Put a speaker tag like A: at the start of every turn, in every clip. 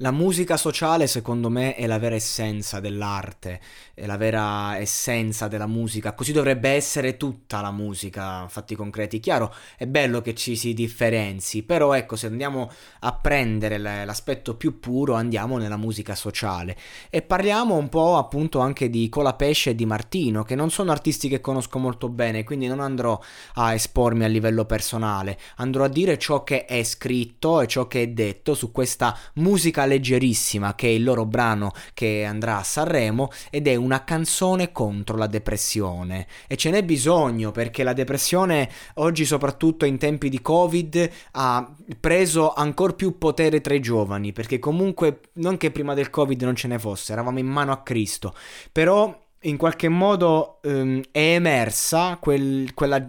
A: La musica sociale, secondo me, è la vera essenza dell'arte, è la vera essenza della musica. Così dovrebbe essere tutta la musica, fatti concreti. Chiaro, è bello che ci si differenzi, però ecco, se andiamo a prendere l'aspetto più puro, andiamo nella musica sociale. E parliamo un po' appunto anche di Colapesce e di Martino, che non sono artisti che conosco molto bene, quindi non andrò a espormi a livello personale, andrò a dire ciò che è scritto e ciò che è detto su questa musica leggerissima che è il loro brano che andrà a Sanremo ed è una canzone contro la depressione. E ce n'è bisogno perché la depressione oggi soprattutto in tempi di covid ha preso ancora più potere tra i giovani perché comunque non che prima del covid non ce ne fosse eravamo in mano a Cristo però in qualche modo ehm, è emersa quel, quella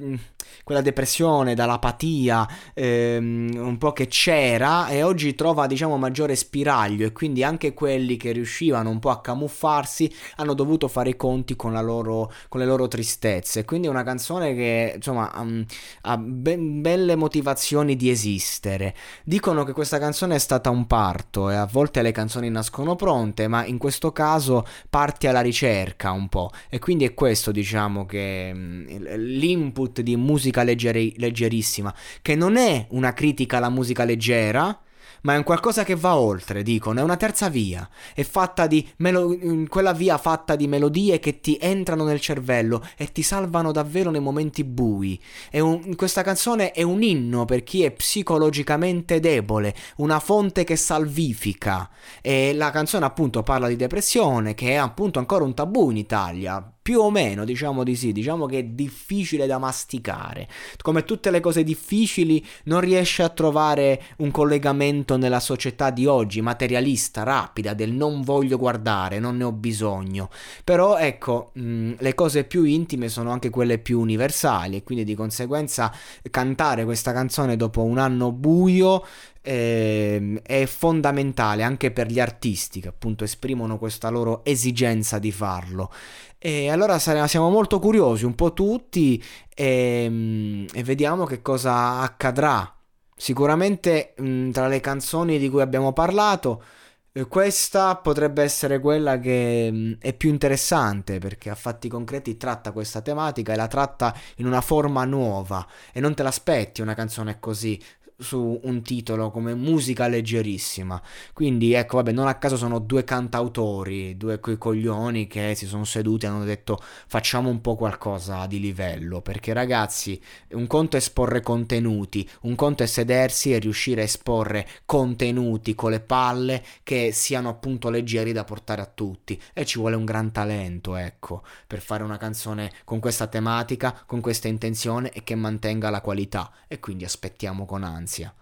A: quella depressione, dall'apatia ehm, un po' che c'era e oggi trova diciamo maggiore spiraglio e quindi anche quelli che riuscivano un po' a camuffarsi hanno dovuto fare i conti con, loro, con le loro tristezze. Quindi è una canzone che insomma um, ha ben, belle motivazioni di esistere. Dicono che questa canzone è stata un parto e a volte le canzoni nascono pronte, ma in questo caso parti alla ricerca un po' e quindi è questo diciamo che um, l'input di musica musica leggeri- leggerissima, che non è una critica alla musica leggera, ma è un qualcosa che va oltre, dicono, è una terza via, è fatta di melo- quella via fatta di melodie che ti entrano nel cervello e ti salvano davvero nei momenti bui. Un- questa canzone è un inno per chi è psicologicamente debole, una fonte che salvifica. E la canzone appunto parla di depressione, che è appunto ancora un tabù in Italia più o meno, diciamo di sì, diciamo che è difficile da masticare. Come tutte le cose difficili, non riesce a trovare un collegamento nella società di oggi, materialista, rapida, del non voglio guardare, non ne ho bisogno. Però ecco, mh, mm, le cose più intime sono anche quelle più universali e quindi di conseguenza cantare questa canzone dopo un anno buio eh, è fondamentale anche per gli artisti che appunto esprimono questa loro esigenza di farlo. E allora siamo molto curiosi, un po' tutti, e, e vediamo che cosa accadrà. Sicuramente mh, tra le canzoni di cui abbiamo parlato, eh, questa potrebbe essere quella che è più interessante perché a fatti concreti tratta questa tematica e la tratta in una forma nuova e non te l'aspetti una canzone così su un titolo come musica leggerissima. Quindi ecco, vabbè, non a caso sono due cantautori, due quei coglioni che si sono seduti e hanno detto facciamo un po' qualcosa di livello, perché ragazzi, un conto è esporre contenuti, un conto è sedersi e riuscire a esporre contenuti con le palle che siano appunto leggeri da portare a tutti. E ci vuole un gran talento, ecco, per fare una canzone con questa tematica, con questa intenzione e che mantenga la qualità. E quindi aspettiamo con ansia ansia.